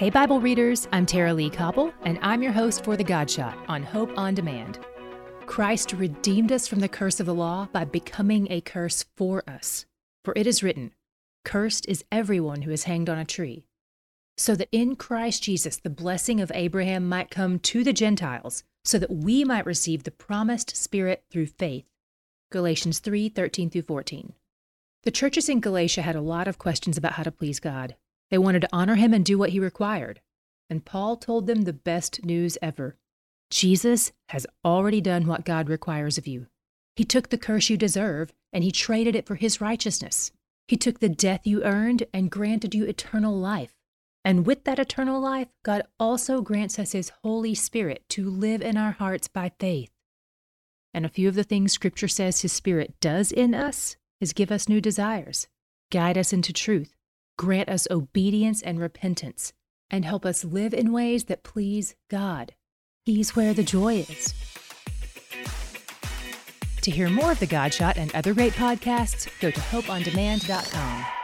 Hey, Bible readers, I'm Tara-Leigh Cobble, and I'm your host for The God Shot on Hope on Demand. Christ redeemed us from the curse of the law by becoming a curse for us. For it is written, Cursed is everyone who is hanged on a tree, so that in Christ Jesus the blessing of Abraham might come to the Gentiles, so that we might receive the promised Spirit through faith. Galatians 3 13 through 14. The churches in Galatia had a lot of questions about how to please God. They wanted to honor him and do what he required. And Paul told them the best news ever Jesus has already done what God requires of you. He took the curse you deserve and he traded it for his righteousness. He took the death you earned and granted you eternal life. And with that eternal life, God also grants us his Holy Spirit to live in our hearts by faith. And a few of the things Scripture says his Spirit does in us is give us new desires, guide us into truth, grant us obedience and repentance, and help us live in ways that please God. He's where the joy is. To hear more of The God Shot and other great podcasts, go to hopeondemand.com.